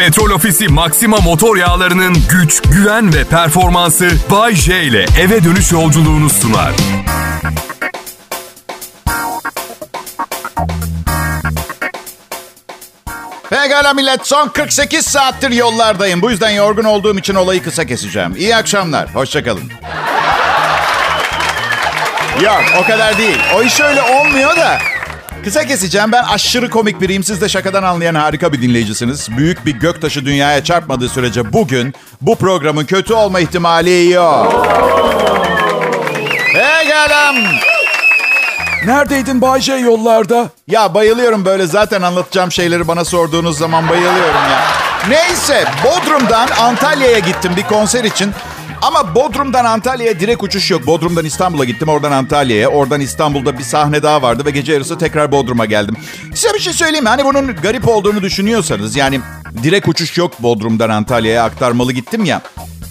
Petrol Ofisi Maxima motor yağlarının güç, güven ve performansı Bay J ile eve dönüş yolculuğunu sunar. Pekala millet son 48 saattir yollardayım. Bu yüzden yorgun olduğum için olayı kısa keseceğim. İyi akşamlar. Hoşçakalın. Yok o kadar değil. O iş öyle olmuyor da. Kısa keseceğim. Ben aşırı komik biriyim. Siz de şakadan anlayan harika bir dinleyicisiniz. Büyük bir göktaşı dünyaya çarpmadığı sürece bugün bu programın kötü olma ihtimali yok. Pekala. Neredeydin Bay J yollarda? Ya bayılıyorum böyle zaten anlatacağım şeyleri bana sorduğunuz zaman bayılıyorum ya. Neyse Bodrum'dan Antalya'ya gittim bir konser için. Ama Bodrum'dan Antalya'ya direkt uçuş yok. Bodrum'dan İstanbul'a gittim, oradan Antalya'ya. Oradan İstanbul'da bir sahne daha vardı ve gece yarısı tekrar Bodrum'a geldim. Size bir şey söyleyeyim mi? Hani bunun garip olduğunu düşünüyorsanız yani direkt uçuş yok Bodrum'dan Antalya'ya aktarmalı gittim ya.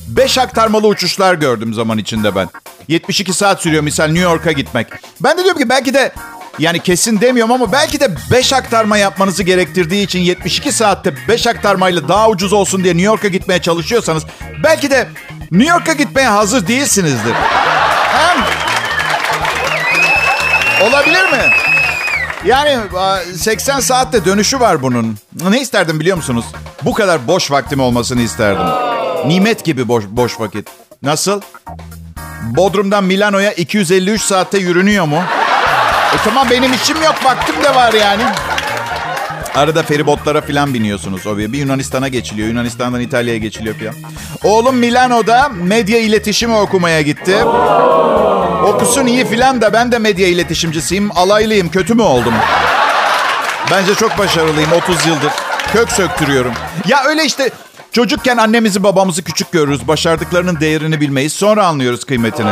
5 aktarmalı uçuşlar gördüm zaman içinde ben. 72 saat sürüyor misal New York'a gitmek. Ben de diyorum ki belki de yani kesin demiyorum ama belki de 5 aktarma yapmanızı gerektirdiği için 72 saatte 5 aktarmayla daha ucuz olsun diye New York'a gitmeye çalışıyorsanız belki de New York'a gitmeye hazır değilsinizdir. Hem olabilir mi? Yani 80 saatte dönüşü var bunun. Ne isterdim biliyor musunuz? Bu kadar boş vaktim olmasını isterdim. Nimet gibi boş, boş vakit. Nasıl? Bodrum'dan Milano'ya 253 saatte yürünüyor mu? E tamam benim işim yok vaktim de var yani. Arada feribotlara falan biniyorsunuz o bir Yunanistan'a geçiliyor. Yunanistan'dan İtalya'ya geçiliyor falan. Oğlum Milano'da medya iletişimi okumaya gitti. Okusun iyi filan da ben de medya iletişimcisiyim. Alaylıyım. Kötü mü oldum? Bence çok başarılıyım 30 yıldır. Kök söktürüyorum. Ya öyle işte çocukken annemizi babamızı küçük görürüz. Başardıklarının değerini bilmeyiz. Sonra anlıyoruz kıymetini.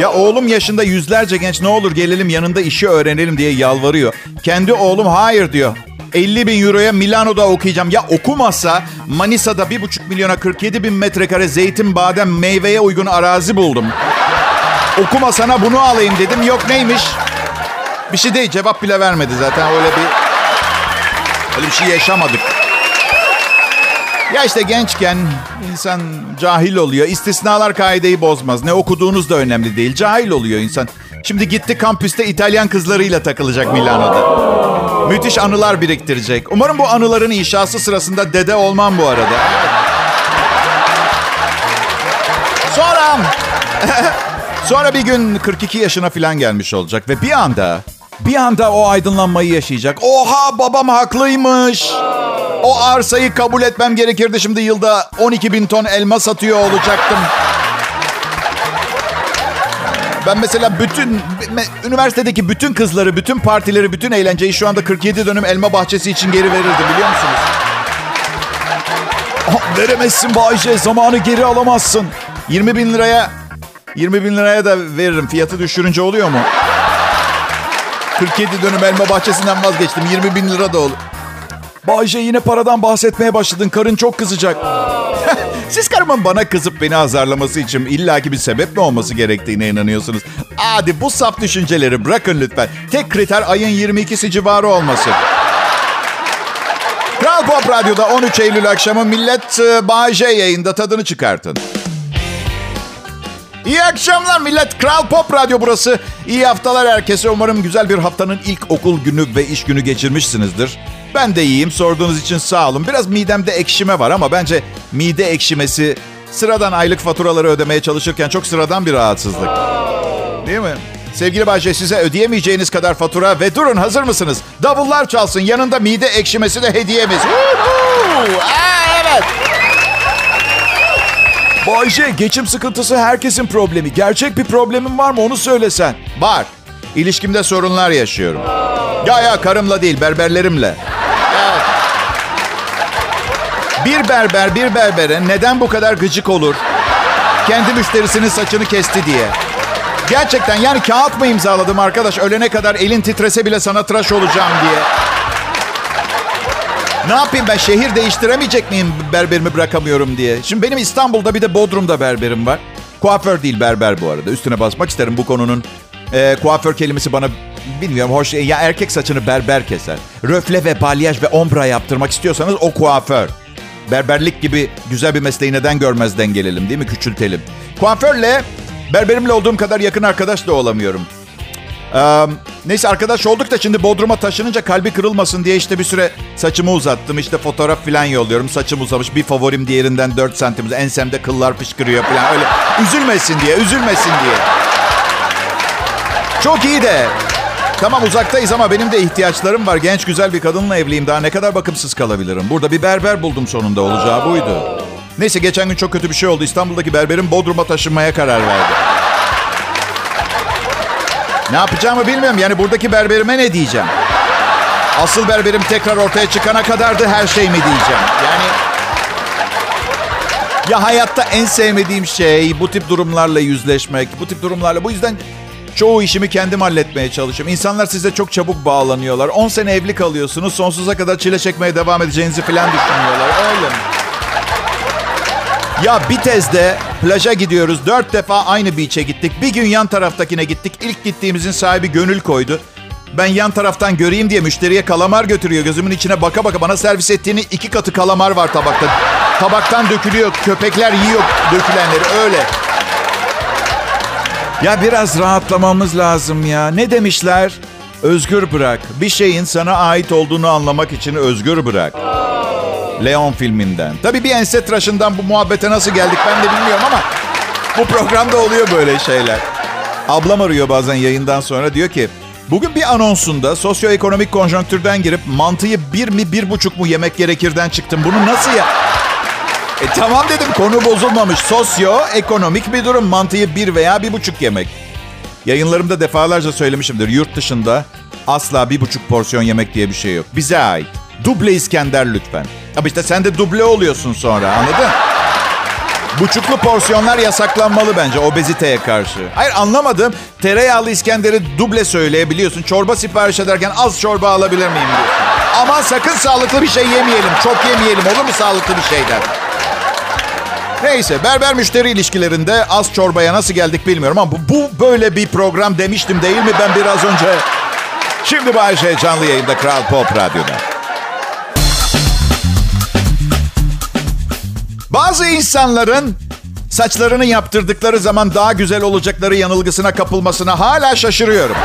Ya oğlum yaşında yüzlerce genç ne olur gelelim yanında işi öğrenelim diye yalvarıyor. Kendi oğlum hayır diyor. 50 bin euroya Milano'da okuyacağım. Ya okumasa Manisa'da 1,5 milyona 47 bin metrekare zeytin, badem, meyveye uygun arazi buldum. Okuma sana bunu alayım dedim. Yok neymiş? Bir şey değil cevap bile vermedi zaten öyle bir öyle bir şey yaşamadık. Ya işte gençken insan cahil oluyor. İstisnalar kaideyi bozmaz. Ne okuduğunuz da önemli değil. Cahil oluyor insan. Şimdi gitti kampüste İtalyan kızlarıyla takılacak Milano'da. Müthiş anılar biriktirecek. Umarım bu anıların inşası sırasında dede olmam bu arada. Sonra... Sonra bir gün 42 yaşına falan gelmiş olacak ve bir anda... Bir anda o aydınlanmayı yaşayacak. Oha babam haklıymış. O arsayı kabul etmem gerekirdi. Şimdi yılda 12 bin ton elma satıyor olacaktım. Ben mesela bütün üniversitedeki bütün kızları, bütün partileri, bütün eğlenceyi şu anda 47 dönüm elma bahçesi için geri verirdim biliyor musunuz? Oh, veremezsin Bayce, zamanı geri alamazsın. 20 bin liraya 20 bin liraya da veririm. Fiyatı düşürünce oluyor mu? 47 dönüm elma bahçesinden vazgeçtim. 20 bin lira da olur. Bayce yine paradan bahsetmeye başladın. Karın çok kızacak. Siz karımın bana kızıp beni azarlaması için illaki bir sebep mi olması gerektiğine inanıyorsunuz? Hadi bu saf düşünceleri bırakın lütfen. Tek kriter ayın 22'si civarı olması. Kral Pop Radyo'da 13 Eylül akşamı Millet e, J yayında tadını çıkartın. İyi akşamlar millet. Kral Pop Radyo burası. İyi haftalar herkese. Umarım güzel bir haftanın ilk okul günü ve iş günü geçirmişsinizdir. Ben de iyiyim. Sorduğunuz için sağ olun. Biraz midemde ekşime var ama bence mide ekşimesi sıradan aylık faturaları ödemeye çalışırken çok sıradan bir rahatsızlık. Değil mi? Sevgili Bahçe size ödeyemeyeceğiniz kadar fatura ve durun hazır mısınız? Davullar çalsın yanında mide ekşimesi de hediyemiz. Aa, evet. Bayce geçim sıkıntısı herkesin problemi. Gerçek bir problemin var mı onu söylesen. Var. İlişkimde sorunlar yaşıyorum. Ya ya karımla değil berberlerimle. Bir berber bir berbere neden bu kadar gıcık olur? Kendi müşterisinin saçını kesti diye. Gerçekten yani kağıt mı imzaladım arkadaş? Ölene kadar elin titrese bile sana tıraş olacağım diye. Ne yapayım ben şehir değiştiremeyecek miyim berberimi bırakamıyorum diye. Şimdi benim İstanbul'da bir de Bodrum'da berberim var. Kuaför değil berber bu arada. Üstüne basmak isterim bu konunun. E, kuaför kelimesi bana bilmiyorum hoş. Ya erkek saçını berber keser. Röfle ve balyaj ve ombra yaptırmak istiyorsanız o kuaför. Berberlik gibi güzel bir mesleği neden görmezden gelelim değil mi? Küçültelim. Kuaförle berberimle olduğum kadar yakın arkadaş da olamıyorum. Ee, neyse arkadaş olduk da şimdi Bodrum'a taşınınca kalbi kırılmasın diye işte bir süre saçımı uzattım. İşte fotoğraf falan yolluyorum. Saçım uzamış. Bir favorim diğerinden 4 santim. Ensemde kıllar fışkırıyor falan. Öyle üzülmesin diye, üzülmesin diye. Çok iyi de. Tamam uzaktayız ama benim de ihtiyaçlarım var. Genç güzel bir kadınla evliyim. Daha ne kadar bakımsız kalabilirim? Burada bir berber buldum sonunda. Olacağı buydu. Neyse geçen gün çok kötü bir şey oldu. İstanbul'daki berberim Bodrum'a taşınmaya karar verdi. Ne yapacağımı bilmiyorum. Yani buradaki berberime ne diyeceğim? Asıl berberim tekrar ortaya çıkana kadardı her şey mi diyeceğim? Yani ya hayatta en sevmediğim şey bu tip durumlarla yüzleşmek. Bu tip durumlarla. Bu yüzden çoğu işimi kendim halletmeye çalışıyorum. İnsanlar size çok çabuk bağlanıyorlar. 10 sene evli kalıyorsunuz. Sonsuza kadar çile çekmeye devam edeceğinizi falan düşünüyorlar. Öyle mi? Ya Bitez'de plaja gidiyoruz. Dört defa aynı beach'e gittik. Bir gün yan taraftakine gittik. İlk gittiğimizin sahibi gönül koydu. Ben yan taraftan göreyim diye müşteriye kalamar götürüyor. Gözümün içine baka baka bana servis ettiğini iki katı kalamar var tabakta. Tabaktan dökülüyor. Köpekler yiyor dökülenleri öyle. Ya biraz rahatlamamız lazım ya. Ne demişler? Özgür bırak. Bir şeyin sana ait olduğunu anlamak için özgür bırak. Leon filminden. Tabii bir ense tıraşından bu muhabbete nasıl geldik ben de bilmiyorum ama bu programda oluyor böyle şeyler. Ablam arıyor bazen yayından sonra diyor ki bugün bir anonsunda sosyoekonomik konjonktürden girip mantıyı bir mi bir buçuk mu yemek gerekirden çıktım. Bunu nasıl ya? E tamam dedim konu bozulmamış. Sosyoekonomik bir durum. Mantıyı bir veya bir buçuk yemek. Yayınlarımda defalarca söylemişimdir. Yurt dışında asla bir buçuk porsiyon yemek diye bir şey yok. Bize ait. Duble İskender lütfen. Ama işte sen de duble oluyorsun sonra anladın? Buçuklu porsiyonlar yasaklanmalı bence obeziteye karşı. Hayır anlamadım. Tereyağlı İskender'i duble söyleyebiliyorsun. Çorba sipariş ederken az çorba alabilir miyim diyorsun. Aman sakın sağlıklı bir şey yemeyelim. Çok yemeyelim olur mu sağlıklı bir şeyden? Neyse berber müşteri ilişkilerinde az çorbaya nasıl geldik bilmiyorum ama bu, bu böyle bir program demiştim değil mi ben biraz önce? Şimdi Bayşe canlı yayında Kral Pop Radyo'da. Bazı insanların saçlarını yaptırdıkları zaman daha güzel olacakları yanılgısına kapılmasına hala şaşırıyorum.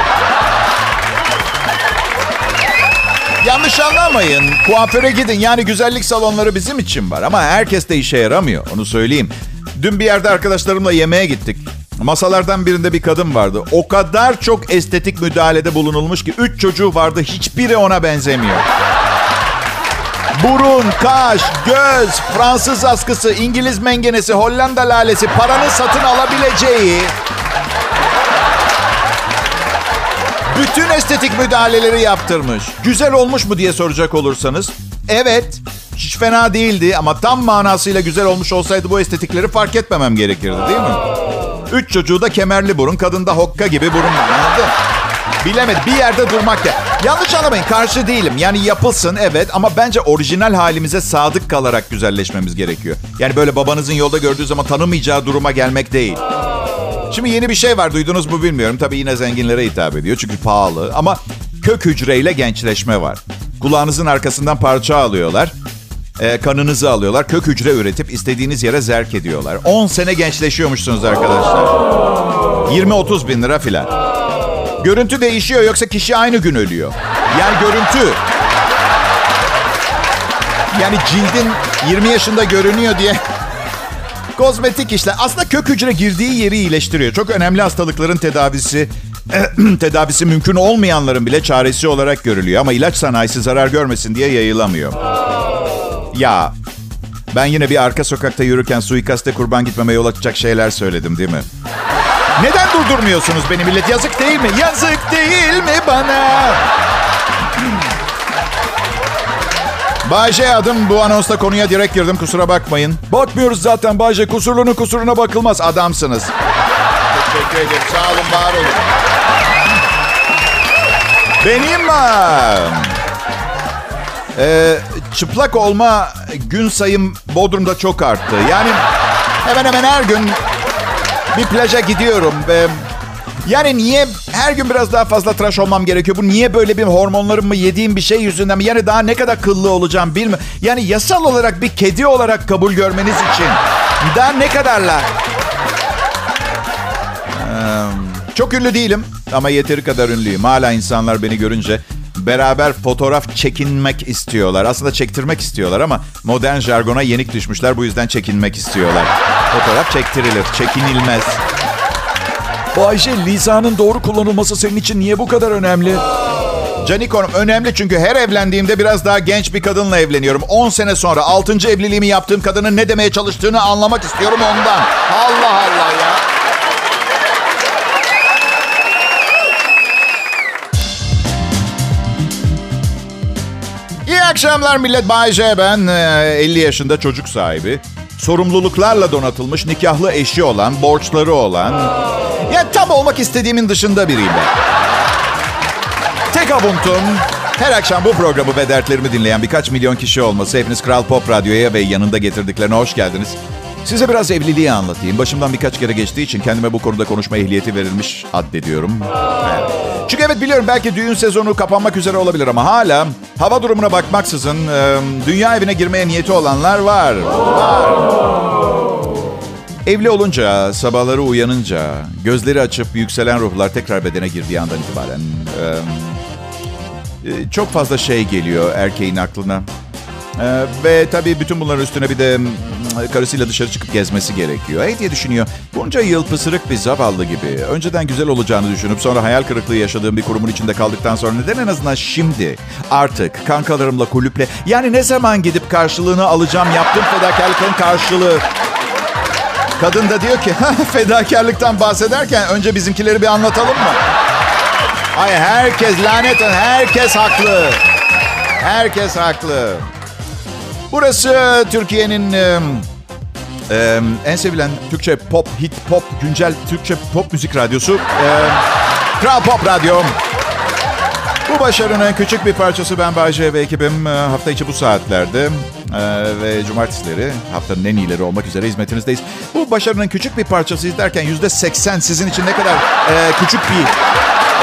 Yanlış anlamayın. Kuaföre gidin. Yani güzellik salonları bizim için var. Ama herkes de işe yaramıyor. Onu söyleyeyim. Dün bir yerde arkadaşlarımla yemeğe gittik. Masalardan birinde bir kadın vardı. O kadar çok estetik müdahalede bulunulmuş ki. Üç çocuğu vardı. Hiçbiri ona benzemiyor. Burun, kaş, göz, Fransız askısı, İngiliz mengenesi, Hollanda lalesi, paranın satın alabileceği bütün estetik müdahaleleri yaptırmış. Güzel olmuş mu diye soracak olursanız. Evet, hiç fena değildi ama tam manasıyla güzel olmuş olsaydı bu estetikleri fark etmemem gerekirdi değil mi? Üç çocuğu da kemerli burun, kadında hokka gibi burun var anladın? Bilemedim. Bir yerde durmak ya. Yanlış anlamayın. Karşı değilim. Yani yapılsın evet ama bence orijinal halimize sadık kalarak güzelleşmemiz gerekiyor. Yani böyle babanızın yolda gördüğü zaman tanımayacağı duruma gelmek değil. Şimdi yeni bir şey var. Duydunuz mu bilmiyorum. Tabii yine zenginlere hitap ediyor. Çünkü pahalı. Ama kök hücreyle gençleşme var. Kulağınızın arkasından parça alıyorlar. E, kanınızı alıyorlar. Kök hücre üretip istediğiniz yere zerk ediyorlar. 10 sene gençleşiyormuşsunuz arkadaşlar. 20-30 bin lira filan. Görüntü değişiyor yoksa kişi aynı gün ölüyor. Yani görüntü. Yani cildin 20 yaşında görünüyor diye kozmetik işler. Aslında kök hücre girdiği yeri iyileştiriyor. Çok önemli hastalıkların tedavisi tedavisi mümkün olmayanların bile çaresi olarak görülüyor. Ama ilaç sanayisi zarar görmesin diye yayılamıyor. Ya ben yine bir arka sokakta yürürken suikaste kurban gitmeme yol açacak şeyler söyledim değil mi? Neden durdurmuyorsunuz beni millet? Yazık değil mi? Yazık değil mi bana? Bayce adım. Bu anonsta konuya direkt girdim. Kusura bakmayın. Bakmıyoruz zaten Bayce. Kusurlunun kusuruna bakılmaz. Adamsınız. Teşekkür ederim. Sağ olun, var olun. Benim e, çıplak olma gün sayım Bodrum'da çok arttı. Yani hemen hemen her gün bir plaja gidiyorum. Ve yani niye her gün biraz daha fazla tıraş olmam gerekiyor. Bu niye böyle bir hormonlarım mı yediğim bir şey yüzünden mi? Yani daha ne kadar kıllı olacağım bilmiyorum. Yani yasal olarak bir kedi olarak kabul görmeniz için daha ne kadarla? Ee, çok ünlü değilim ama yeteri kadar ünlüyüm. Hala insanlar beni görünce beraber fotoğraf çekinmek istiyorlar. Aslında çektirmek istiyorlar ama modern jargona yenik düşmüşler. Bu yüzden çekinmek istiyorlar. Fotoğraf çektirilir, çekinilmez. Bu Ayşe lisanın doğru kullanılması senin için niye bu kadar önemli? Canikonum önemli çünkü her evlendiğimde biraz daha genç bir kadınla evleniyorum. 10 sene sonra 6. evliliğimi yaptığım kadının ne demeye çalıştığını anlamak istiyorum ondan. Allah Allah ya. İyi akşamlar millet. Bay J ben. Ee, 50 yaşında çocuk sahibi. Sorumluluklarla donatılmış nikahlı eşi olan, borçları olan... Ya tam olmak istediğimin dışında biriyim ben. Tek avuntum her akşam bu programı ve dertlerimi dinleyen birkaç milyon kişi olması. Hepiniz Kral Pop Radyo'ya ve yanında getirdiklerine hoş geldiniz. Size biraz evliliği anlatayım. Başımdan birkaç kere geçtiği için kendime bu konuda konuşma ehliyeti verilmiş addediyorum. Evet. Çünkü evet biliyorum belki düğün sezonu kapanmak üzere olabilir ama hala hava durumuna bakmaksızın dünya evine girmeye niyeti olanlar var. Var. Evli olunca, sabahları uyanınca, gözleri açıp yükselen ruhlar tekrar bedene girdiği andan itibaren çok fazla şey geliyor erkeğin aklına. Ve tabii bütün bunların üstüne bir de karısıyla dışarı çıkıp gezmesi gerekiyor. Hey diye düşünüyor. Bunca yıl pısırık bir zavallı gibi. Önceden güzel olacağını düşünüp sonra hayal kırıklığı yaşadığım bir kurumun içinde kaldıktan sonra neden en azından şimdi artık kankalarımla kulüple yani ne zaman gidip karşılığını alacağım yaptığım fedakarlıkların karşılığı Kadın da diyor ki fedakarlıktan bahsederken önce bizimkileri bir anlatalım mı? Ay herkes lanet herkes haklı. Herkes haklı. Burası Türkiye'nin e, en sevilen Türkçe pop, hit pop, güncel Türkçe pop müzik radyosu. E, Kral Pop Radyo. Bu başarının küçük bir parçası ben Bayce ve ekibim hafta içi bu saatlerde e, ve cumartesileri haftanın en iyileri olmak üzere hizmetinizdeyiz. Bu başarının küçük bir parçası izlerken yüzde seksen sizin için ne kadar e, küçük bir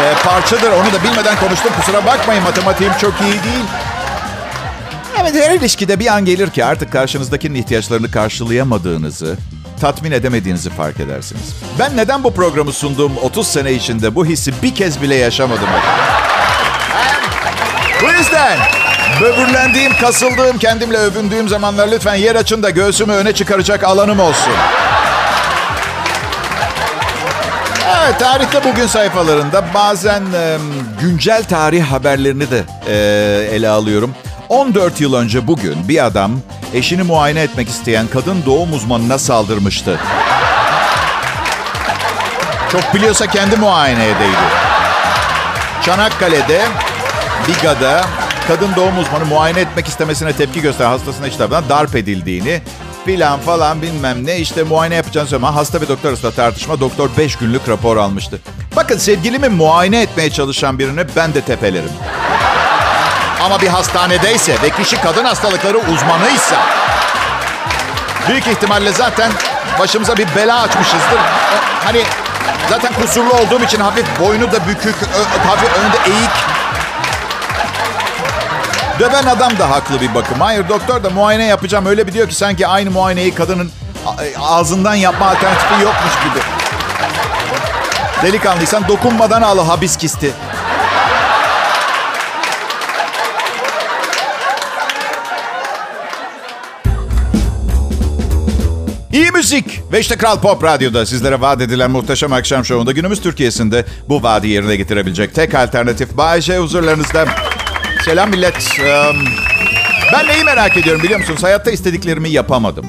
e, parçadır onu da bilmeden konuştum. Kusura bakmayın matematiğim çok iyi değil. Evet her ilişkide bir an gelir ki artık karşınızdakinin ihtiyaçlarını karşılayamadığınızı, tatmin edemediğinizi fark edersiniz. Ben neden bu programı sunduğum 30 sene içinde bu hissi bir kez bile yaşamadım? Bu yüzden böbürlendiğim, kasıldığım, kendimle övündüğüm zamanlar lütfen yer açın da göğsümü öne çıkaracak alanım olsun. Evet, tarihte bugün sayfalarında bazen e, güncel tarih haberlerini de e, ele alıyorum. 14 yıl önce bugün bir adam eşini muayene etmek isteyen kadın doğum uzmanına saldırmıştı. Çok biliyorsa kendi muayene edeydi. Çanakkale'de Biga'da kadın doğum uzmanı muayene etmek istemesine tepki gösteren hastasına işte darp edildiğini filan falan bilmem ne işte muayene yapacağını zaman hasta ve doktor arasında tartışma doktor 5 günlük rapor almıştı. Bakın sevgilimi muayene etmeye çalışan birini ben de tepelerim. Ama bir hastanedeyse ve kişi kadın hastalıkları uzmanıysa büyük ihtimalle zaten başımıza bir bela açmışızdır. Hani zaten kusurlu olduğum için hafif boynu da bükük, hafif önünde eğik Döven adam da haklı bir bakım. Hayır doktor da muayene yapacağım. Öyle bir diyor ki sanki aynı muayeneyi kadının ağzından yapma alternatifi yokmuş gibi. Delikanlıysan dokunmadan al habiskisti. Müzik ve işte Kral Pop Radyo'da sizlere vaat edilen muhteşem akşam şovunda günümüz Türkiye'sinde bu vaadi yerine getirebilecek tek alternatif Bayece huzurlarınızda. Selam millet. Ben neyi merak ediyorum biliyor musunuz? Hayatta istediklerimi yapamadım.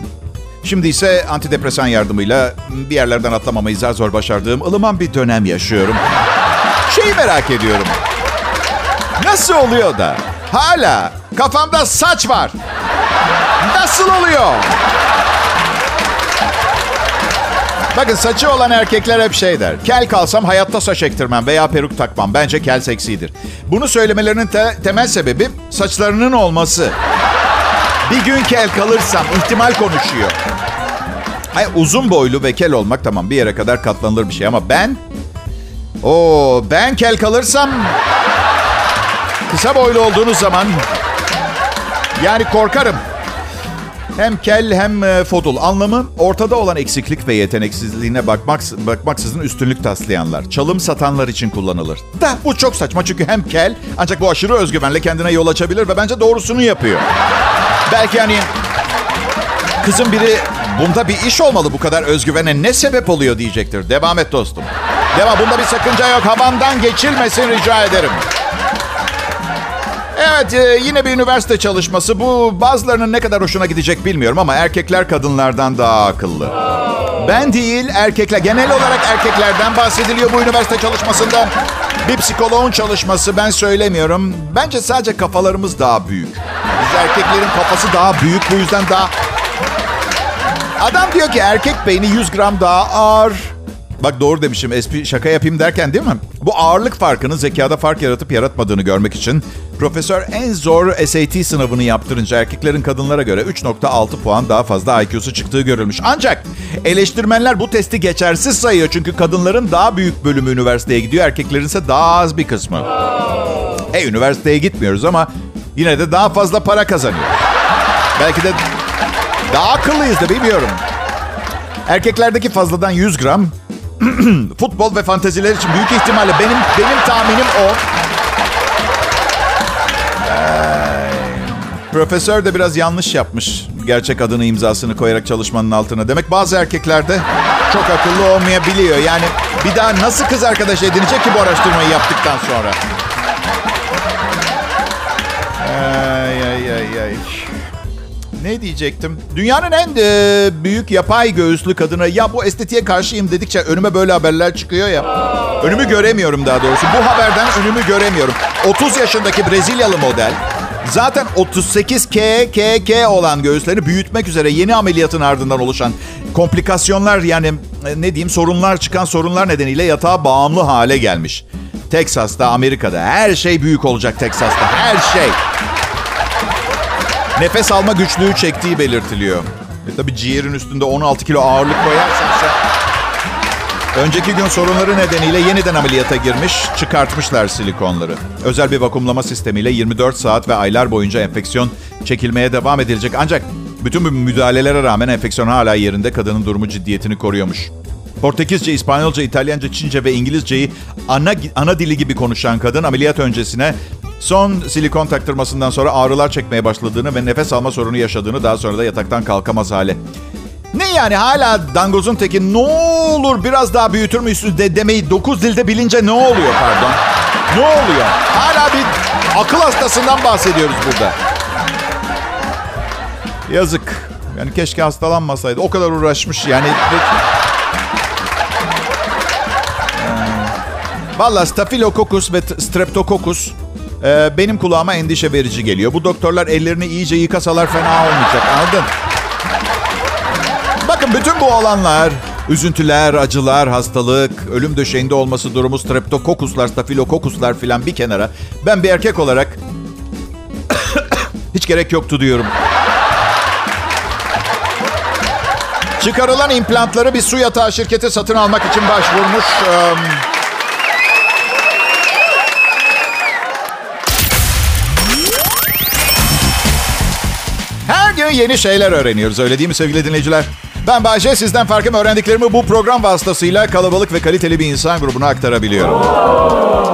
Şimdi ise antidepresan yardımıyla bir yerlerden atlamamayı zar zor başardığım ılıman bir dönem yaşıyorum. Şeyi merak ediyorum. Nasıl oluyor da hala kafamda saç var? Nasıl oluyor? Bakın saçı olan erkekler hep şey der. Kel kalsam hayatta saç ektirmem veya peruk takmam. Bence kel seksidir. Bunu söylemelerinin te- temel sebebi saçlarının olması. Bir gün kel kalırsam ihtimal konuşuyor. Hayır, uzun boylu ve kel olmak tamam bir yere kadar katlanılır bir şey ama ben Oo, ben kel kalırsam kısa boylu olduğunuz zaman yani korkarım. Hem kel hem e, fodul. Anlamı ortada olan eksiklik ve yeteneksizliğine bakmak, bakmaksızın üstünlük taslayanlar. Çalım satanlar için kullanılır. Da bu çok saçma çünkü hem kel ancak bu aşırı özgüvenle kendine yol açabilir ve bence doğrusunu yapıyor. Belki hani kızın biri bunda bir iş olmalı bu kadar özgüvene ne sebep oluyor diyecektir. Devam et dostum. Devam bunda bir sakınca yok. Havamdan geçilmesin rica ederim. Evet e, yine bir üniversite çalışması. Bu bazılarının ne kadar hoşuna gidecek bilmiyorum ama erkekler kadınlardan daha akıllı. Ben değil erkekler. Genel olarak erkeklerden bahsediliyor bu üniversite çalışmasında. Bir psikoloğun çalışması ben söylemiyorum. Bence sadece kafalarımız daha büyük. Biz erkeklerin kafası daha büyük bu yüzden daha... Adam diyor ki erkek beyni 100 gram daha ağır. Bak doğru demişim. Espri şaka yapayım derken değil mi? Bu ağırlık farkının zekada fark yaratıp yaratmadığını görmek için profesör en zor SAT sınavını yaptırınca erkeklerin kadınlara göre 3.6 puan daha fazla IQ'su çıktığı görülmüş. Ancak eleştirmenler bu testi geçersiz sayıyor çünkü kadınların daha büyük bölümü üniversiteye gidiyor, erkeklerin ise daha az bir kısmı. E üniversiteye gitmiyoruz ama yine de daha fazla para kazanıyor. Belki de daha akıllıyız da bilmiyorum. Erkeklerdeki fazladan 100 gram futbol ve fanteziler için büyük ihtimalle benim benim tahminim o. Profesör de biraz yanlış yapmış. Gerçek adını imzasını koyarak çalışmanın altına. Demek bazı erkeklerde çok akıllı olmayabiliyor. Yani bir daha nasıl kız arkadaş edinecek ki bu araştırmayı yaptıktan sonra? Ay ay ay ay. Ne diyecektim? Dünyanın en e, büyük yapay göğüslü kadını ya bu estetiğe karşıyım dedikçe önüme böyle haberler çıkıyor ya. Önümü göremiyorum daha doğrusu. Bu haberden önümü göremiyorum. 30 yaşındaki Brezilyalı model zaten 38 KKK olan göğüsleri büyütmek üzere yeni ameliyatın ardından oluşan komplikasyonlar yani e, ne diyeyim sorunlar çıkan sorunlar nedeniyle yatağa bağımlı hale gelmiş. Texas'ta, Amerika'da her şey büyük olacak Texas'ta. Her şey. Nefes alma güçlüğü çektiği belirtiliyor. E tabi ciğerin üstünde 16 kilo ağırlık koyarsan sen... Önceki gün sorunları nedeniyle yeniden ameliyata girmiş, çıkartmışlar silikonları. Özel bir vakumlama sistemiyle 24 saat ve aylar boyunca enfeksiyon çekilmeye devam edilecek. Ancak bütün bu müdahalelere rağmen enfeksiyon hala yerinde kadının durumu ciddiyetini koruyormuş. Portekizce, İspanyolca, İtalyanca, Çince ve İngilizceyi ana, ana dili gibi konuşan kadın ameliyat öncesine son silikon taktırmasından sonra ağrılar çekmeye başladığını ve nefes alma sorunu yaşadığını daha sonra da yataktan kalkamaz hale. Ne yani hala dangozun teki ne olur biraz daha büyütür müsünüz de demeyi 9 dilde bilince ne oluyor pardon? Ne oluyor? Hala bir akıl hastasından bahsediyoruz burada. Yazık. Yani keşke hastalanmasaydı. O kadar uğraşmış yani. Valla Staphylococcus ve Streptococcus e, benim kulağıma endişe verici geliyor. Bu doktorlar ellerini iyice yıkasalar fena olmayacak anladın? Bakın bütün bu olanlar, üzüntüler, acılar, hastalık, ölüm döşeğinde olması durumu, streptokokuslar, stafilokokuslar filan bir kenara. Ben bir erkek olarak hiç gerek yoktu diyorum. Çıkarılan implantları bir su yatağı şirketi satın almak için başvurmuş. Um, yeni şeyler öğreniyoruz öyle değil mi sevgili dinleyiciler? Ben Bayce sizden farkım öğrendiklerimi bu program vasıtasıyla kalabalık ve kaliteli bir insan grubuna aktarabiliyorum.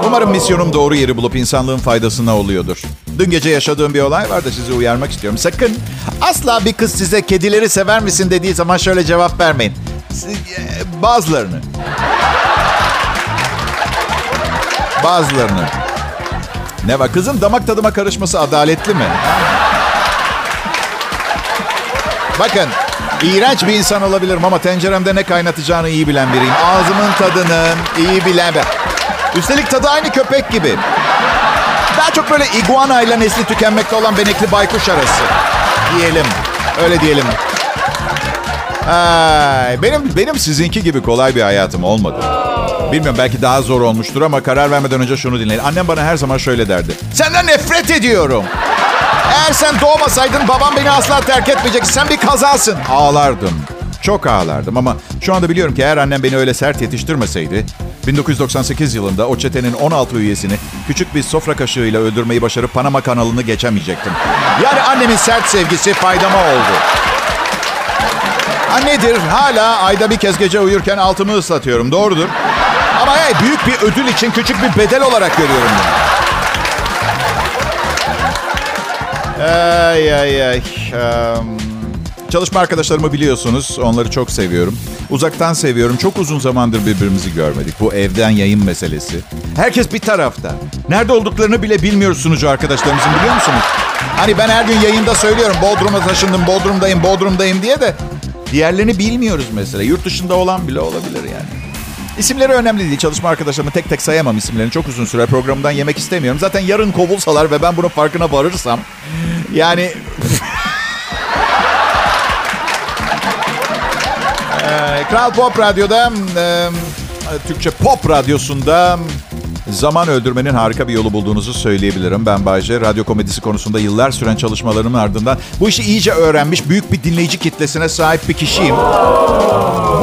Umarım misyonum doğru yeri bulup insanlığın faydasına oluyordur. Dün gece yaşadığım bir olay var da sizi uyarmak istiyorum. Sakın asla bir kız size kedileri sever misin dediği zaman şöyle cevap vermeyin. Bazılarını. Bazılarını. Ne var? Kızım damak tadıma karışması adaletli mi? Bakın, iğrenç bir insan olabilirim ama tenceremde ne kaynatacağını iyi bilen biriyim. Ağzımın tadını iyi bilen... Üstelik tadı aynı köpek gibi. Daha çok böyle iguana ile nesli tükenmekte olan benekli baykuş arası. Diyelim. Öyle diyelim. Ay, benim benim sizinki gibi kolay bir hayatım olmadı. Bilmiyorum belki daha zor olmuştur ama karar vermeden önce şunu dinleyin. Annem bana her zaman şöyle derdi. Senden nefret ediyorum. Eğer sen doğmasaydın babam beni asla terk etmeyecek. Sen bir kazasın. Ağlardım. Çok ağlardım ama şu anda biliyorum ki eğer annem beni öyle sert yetiştirmeseydi 1998 yılında o çetenin 16 üyesini küçük bir sofra kaşığıyla öldürmeyi başarıp Panama kanalını geçemeyecektim. Yani annemin sert sevgisi faydama oldu. Annedir hala ayda bir kez gece uyurken altımı ıslatıyorum doğrudur. Ama hey, büyük bir ödül için küçük bir bedel olarak görüyorum bunu. Ay ay ay. Um, çalışma arkadaşlarımı biliyorsunuz. Onları çok seviyorum. Uzaktan seviyorum. Çok uzun zamandır birbirimizi görmedik. Bu evden yayın meselesi. Herkes bir tarafta. Nerede olduklarını bile bilmiyoruz sunucu arkadaşlarımızın biliyor musunuz? Hani ben her gün yayında söylüyorum. Bodrum'a taşındım, Bodrum'dayım, Bodrum'dayım diye de diğerlerini bilmiyoruz mesela. Yurt dışında olan bile olabilir. İsimleri önemli değil. Çalışma arkadaşlarımı tek tek sayamam isimlerini. Çok uzun süre programdan yemek istemiyorum. Zaten yarın kovulsalar ve ben bunun farkına varırsam... Yani... ee, Kral Pop Radyo'da... E, Türkçe Pop Radyosu'nda... Zaman öldürmenin harika bir yolu bulduğunuzu söyleyebilirim. Ben Bayce. Radyo komedisi konusunda yıllar süren çalışmalarımın ardından bu işi iyice öğrenmiş büyük bir dinleyici kitlesine sahip bir kişiyim.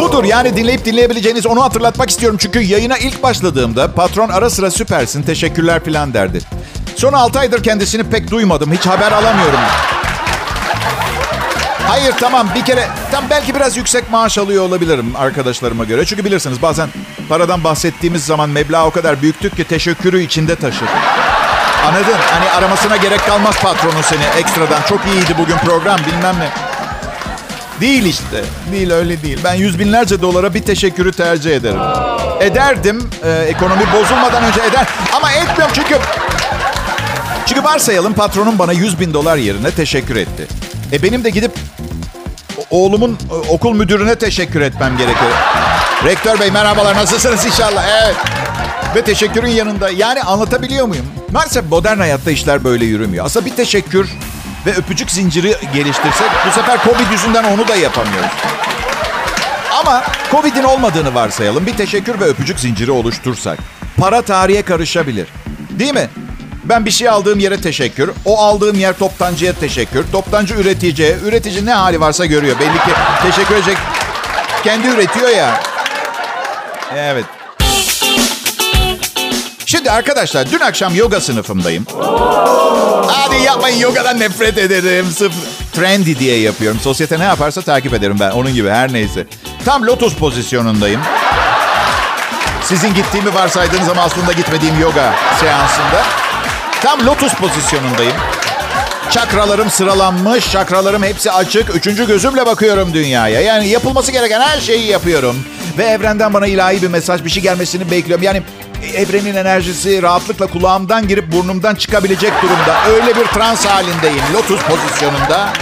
Budur yani dinleyip dinleyebileceğiniz onu hatırlatmak istiyorum. Çünkü yayına ilk başladığımda patron ara sıra süpersin teşekkürler falan derdi. Son 6 aydır kendisini pek duymadım. Hiç haber alamıyorum. Hayır tamam bir kere tam belki biraz yüksek maaş alıyor olabilirim arkadaşlarıma göre. Çünkü bilirsiniz bazen paradan bahsettiğimiz zaman meblağ o kadar büyüktür ki teşekkürü içinde taşır. Anladın? Hani aramasına gerek kalmaz patronun seni ekstradan. Çok iyiydi bugün program bilmem ne. Değil işte. Değil öyle değil. Ben yüz binlerce dolara bir teşekkürü tercih ederim. Ederdim. Ee, ekonomi bozulmadan önce eder. Ama etmiyorum çünkü... Çünkü varsayalım patronun bana 100 bin dolar yerine teşekkür etti. E benim de gidip oğlumun e, okul müdürüne teşekkür etmem gerekiyor. Rektör bey merhabalar nasılsınız inşallah? Evet. Ve teşekkürün yanında. Yani anlatabiliyor muyum? Maalesef modern hayatta işler böyle yürümüyor. Aslında bir teşekkür ve öpücük zinciri geliştirsek bu sefer Covid yüzünden onu da yapamıyoruz. Ama Covid'in olmadığını varsayalım. Bir teşekkür ve öpücük zinciri oluştursak. Para tarihe karışabilir. Değil mi? Ben bir şey aldığım yere teşekkür. O aldığım yer toptancıya teşekkür. Toptancı üreticiye. Üretici ne hali varsa görüyor. Belli ki teşekkür edecek. Kendi üretiyor ya. Evet. Şimdi arkadaşlar dün akşam yoga sınıfımdayım. Hadi yapmayın yogadan nefret ederim. Sıfır. Trendy diye yapıyorum. Sosyete ne yaparsa takip ederim ben. Onun gibi her neyse. Tam lotus pozisyonundayım. Sizin gittiğimi varsaydığınız ama aslında gitmediğim yoga seansında. Tam lotus pozisyonundayım. Çakralarım sıralanmış, çakralarım hepsi açık. Üçüncü gözümle bakıyorum dünyaya. Yani yapılması gereken her şeyi yapıyorum. Ve evrenden bana ilahi bir mesaj, bir şey gelmesini bekliyorum. Yani evrenin enerjisi rahatlıkla kulağımdan girip burnumdan çıkabilecek durumda. Öyle bir trans halindeyim, lotus pozisyonunda.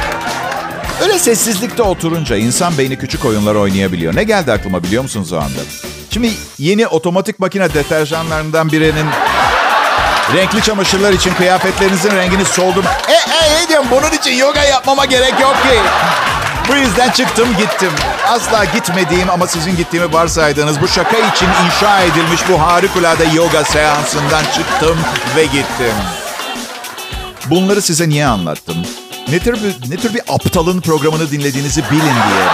Öyle sessizlikte oturunca insan beyni küçük oyunlar oynayabiliyor. Ne geldi aklıma biliyor musunuz o anda? Şimdi yeni otomatik makine deterjanlarından birinin renkli çamaşırlar için kıyafetlerinizin rengini soldu. E, e, ne diyorum bunun için yoga yapmama gerek yok ki. Bu yüzden çıktım gittim. Asla gitmediğim ama sizin gittiğimi varsaydığınız bu şaka için inşa edilmiş bu harikulade yoga seansından çıktım ve gittim. Bunları size niye anlattım? Ne tür bir, ne tür bir aptalın programını dinlediğinizi bilin diye.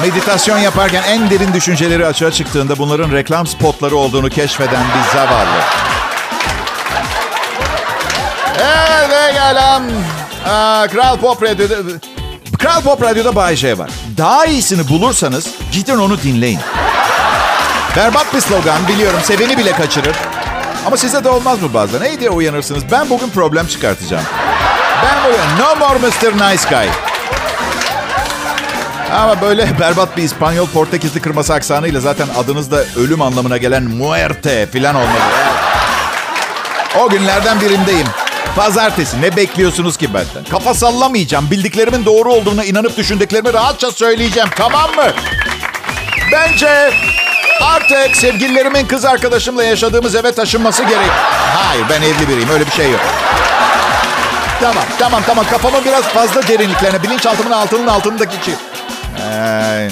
Meditasyon yaparken en derin düşünceleri açığa çıktığında bunların reklam spotları olduğunu keşfeden bir zavallı. Evet ve Kral Pop Radyo'da... Kral Pop Radyo'da Bay J var. Daha iyisini bulursanız cidden onu dinleyin. Berbat bir slogan biliyorum seveni bile kaçırır. Ama size de olmaz mı bazen? Hey diye uyanırsınız. Ben bugün problem çıkartacağım. Ben bugün no more Mr. Nice Guy. Ama böyle berbat bir İspanyol Portekizli kırması aksanıyla zaten adınız da ölüm anlamına gelen muerte falan olmalı. O günlerden birindeyim. Pazartesi ne bekliyorsunuz ki benden? Kafa sallamayacağım. Bildiklerimin doğru olduğuna inanıp düşündüklerimi rahatça söyleyeceğim. Tamam mı? Bence artık sevgililerimin kız arkadaşımla yaşadığımız eve taşınması gerek. Hayır ben evli biriyim öyle bir şey yok. Tamam tamam tamam kafamın biraz fazla derinliklerine bilinçaltımın altının altındaki şey. Ee,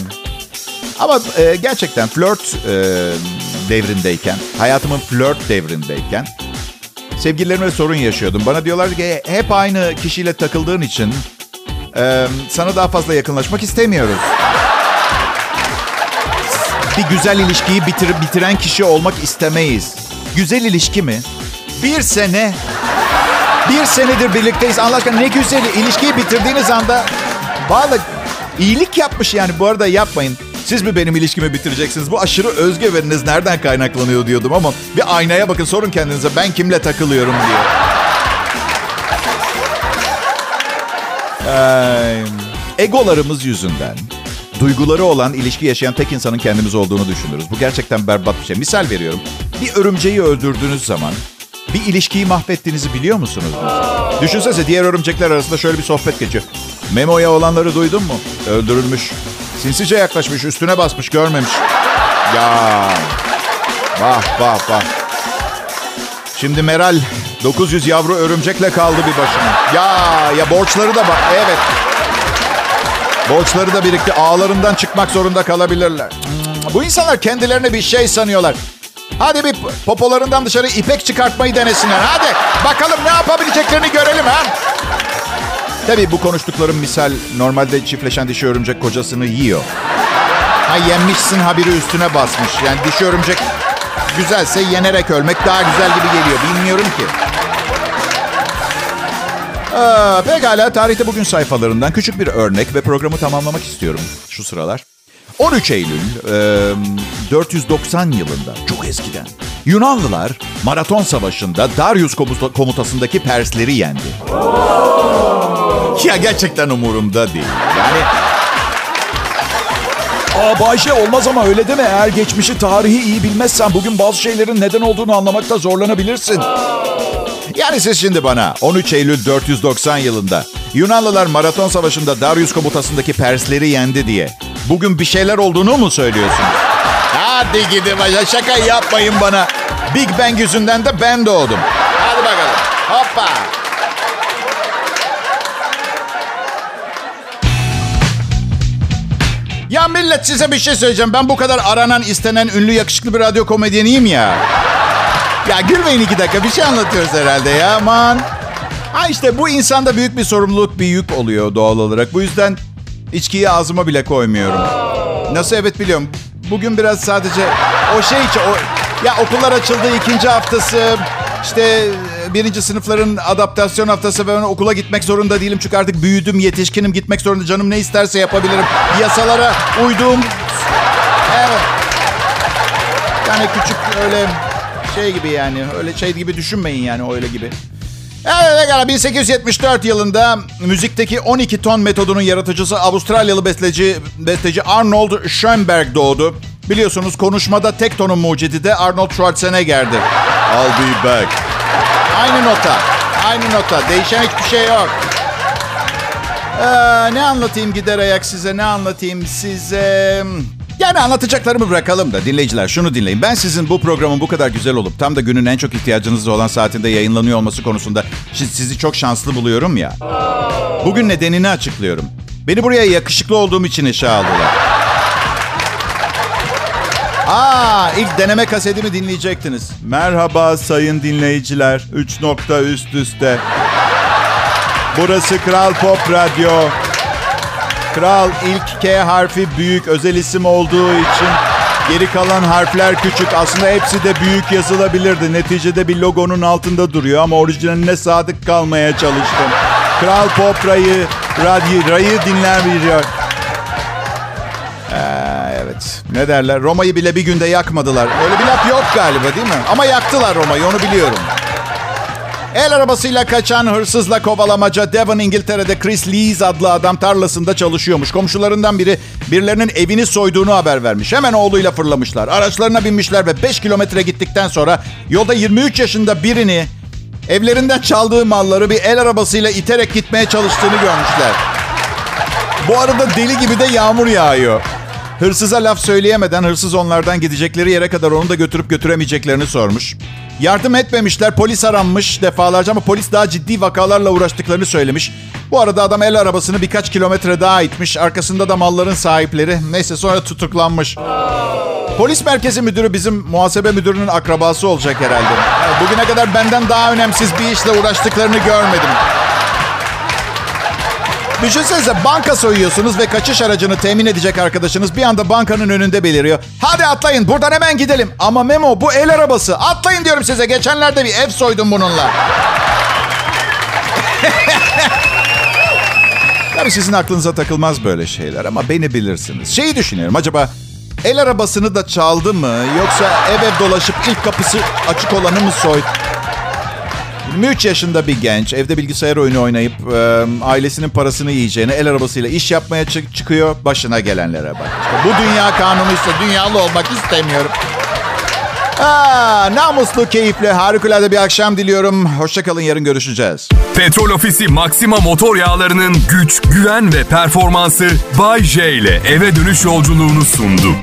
ama e, gerçekten flört e, devrindeyken, hayatımın flört devrindeyken sevgililerimle sorun yaşıyordum. Bana diyorlar ki hep aynı kişiyle takıldığın için e, sana daha fazla yakınlaşmak istemiyoruz. bir güzel ilişkiyi bitir, bitiren kişi olmak istemeyiz. Güzel ilişki mi? Bir sene. Bir senedir birlikteyiz. Allah aşkına ne güzel. ilişkiyi bitirdiğiniz anda valla iyilik yapmış yani. Bu arada yapmayın. Siz mi benim ilişkimi bitireceksiniz? Bu aşırı özgüveniniz nereden kaynaklanıyor diyordum ama bir aynaya bakın sorun kendinize ben kimle takılıyorum diye. Ee, egolarımız yüzünden duyguları olan ilişki yaşayan tek insanın kendimiz olduğunu düşünürüz. Bu gerçekten berbat bir şey. Misal veriyorum. Bir örümceği öldürdüğünüz zaman bir ilişkiyi mahvettiğinizi biliyor musunuz? Düşünsene diğer örümcekler arasında şöyle bir sohbet geçiyor. Memo'ya olanları duydun mu? Öldürülmüş. Sinsice yaklaşmış, üstüne basmış, görmemiş. Ya. Vah vah vah. Şimdi Meral 900 yavru örümcekle kaldı bir başına. Ya ya borçları da var. Evet. Borçları da birikti. Ağlarından çıkmak zorunda kalabilirler. Bu insanlar kendilerine bir şey sanıyorlar. Hadi bir popolarından dışarı ipek çıkartmayı denesinler. Hadi bakalım ne yapabileceklerini görelim ha. Tabii bu konuştuklarım misal normalde çiftleşen dişi örümcek kocasını yiyor. Ha yenmişsin haberi üstüne basmış. Yani dişi örümcek güzelse yenerek ölmek daha güzel gibi geliyor. Bilmiyorum ki. Aa, pekala tarihte bugün sayfalarından küçük bir örnek ve programı tamamlamak istiyorum şu sıralar. 13 Eylül e, 490 yılında çok eskiden Yunanlılar Maraton Savaşı'nda Darius komutasındaki Persleri yendi. Ya gerçekten umurumda değil. Yani Aa Bayşe olmaz ama öyle deme. Eğer geçmişi, tarihi iyi bilmezsen bugün bazı şeylerin neden olduğunu anlamakta zorlanabilirsin. Yani siz şimdi bana 13 Eylül 490 yılında Yunanlılar Maraton Savaşı'nda Darius komutasındaki Persleri yendi diye bugün bir şeyler olduğunu mu söylüyorsunuz? Hadi gidin başa şaka yapmayın bana. Big Bang yüzünden de ben doğdum. Hadi bakalım. Hoppa. Millet size bir şey söyleyeceğim. Ben bu kadar aranan, istenen, ünlü, yakışıklı bir radyo komedyeniyim ya. Ya gülmeyin iki dakika. Bir şey anlatıyoruz herhalde ya. Aman. Ha işte bu insanda büyük bir sorumluluk, bir yük oluyor doğal olarak. Bu yüzden içkiyi ağzıma bile koymuyorum. Nasıl evet biliyorum. Bugün biraz sadece o şey için... O, ya okullar açıldı ikinci haftası. İşte birinci sınıfların adaptasyon haftası ben okula gitmek zorunda değilim. Çünkü artık büyüdüm, yetişkinim, gitmek zorunda. Canım ne isterse yapabilirim. Yasalara uyduğum... Evet. Yani küçük öyle şey gibi yani. Öyle şey gibi düşünmeyin yani öyle gibi. Evet 1874 yılında müzikteki 12 ton metodunun yaratıcısı Avustralyalı besteci, besteci Arnold Schoenberg doğdu. Biliyorsunuz konuşmada tek tonun mucidi de Arnold Schwarzenegger'di. I'll be back. Aynı nota. Aynı nota. Değişen hiçbir şey yok. Ee, ne anlatayım gider ayak size ne anlatayım size... Yani anlatacaklarımı bırakalım da dinleyiciler şunu dinleyin. Ben sizin bu programın bu kadar güzel olup tam da günün en çok ihtiyacınız olan saatinde yayınlanıyor olması konusunda sizi çok şanslı buluyorum ya. Bugün nedenini açıklıyorum. Beni buraya yakışıklı olduğum için işe aldılar. Aa, ilk deneme kasetimi dinleyecektiniz. Merhaba sayın dinleyiciler. 3 nokta üst üste. Burası Kral Pop Radyo. Kral ilk K harfi büyük özel isim olduğu için geri kalan harfler küçük. Aslında hepsi de büyük yazılabilirdi. Neticede bir logonun altında duruyor ama orijinaline sadık kalmaya çalıştım. Kral Pop Ray'ı, radyo, Ray'ı dinler biliyor. Ee, evet. Ne derler? Roma'yı bile bir günde yakmadılar. Öyle bir laf yok galiba değil mi? Ama yaktılar Roma'yı onu biliyorum. El arabasıyla kaçan hırsızla kovalamaca Devon İngiltere'de Chris Lees adlı adam tarlasında çalışıyormuş. Komşularından biri birilerinin evini soyduğunu haber vermiş. Hemen oğluyla fırlamışlar. Araçlarına binmişler ve 5 kilometre gittikten sonra yolda 23 yaşında birini evlerinden çaldığı malları bir el arabasıyla iterek gitmeye çalıştığını görmüşler. Bu arada deli gibi de yağmur yağıyor. Hırsıza laf söyleyemeden hırsız onlardan gidecekleri yere kadar onu da götürüp götüremeyeceklerini sormuş. Yardım etmemişler. Polis aranmış defalarca ama polis daha ciddi vakalarla uğraştıklarını söylemiş. Bu arada adam el arabasını birkaç kilometre daha itmiş. Arkasında da malların sahipleri. Neyse sonra tutuklanmış. Polis merkezi müdürü bizim muhasebe müdürünün akrabası olacak herhalde. Bugüne kadar benden daha önemsiz bir işle uğraştıklarını görmedim. Düşünsenize banka soyuyorsunuz ve kaçış aracını temin edecek arkadaşınız bir anda bankanın önünde beliriyor. Hadi atlayın buradan hemen gidelim. Ama Memo bu el arabası. Atlayın diyorum size. Geçenlerde bir ev soydum bununla. Tabii sizin aklınıza takılmaz böyle şeyler ama beni bilirsiniz. Şeyi düşünüyorum acaba el arabasını da çaldı mı yoksa ev ev dolaşıp ilk kapısı açık olanı mı soydu? 23 yaşında bir genç evde bilgisayar oyunu oynayıp e, ailesinin parasını yiyeceğine el arabasıyla iş yapmaya çık- çıkıyor. Başına gelenlere bak. İşte bu dünya kanunuysa dünyalı olmak istemiyorum. Aa, namuslu, keyifli, harikulade bir akşam diliyorum. Hoşçakalın, yarın görüşeceğiz. Petrol Ofisi Maxima motor yağlarının güç, güven ve performansı Bay J ile eve dönüş yolculuğunu sundu.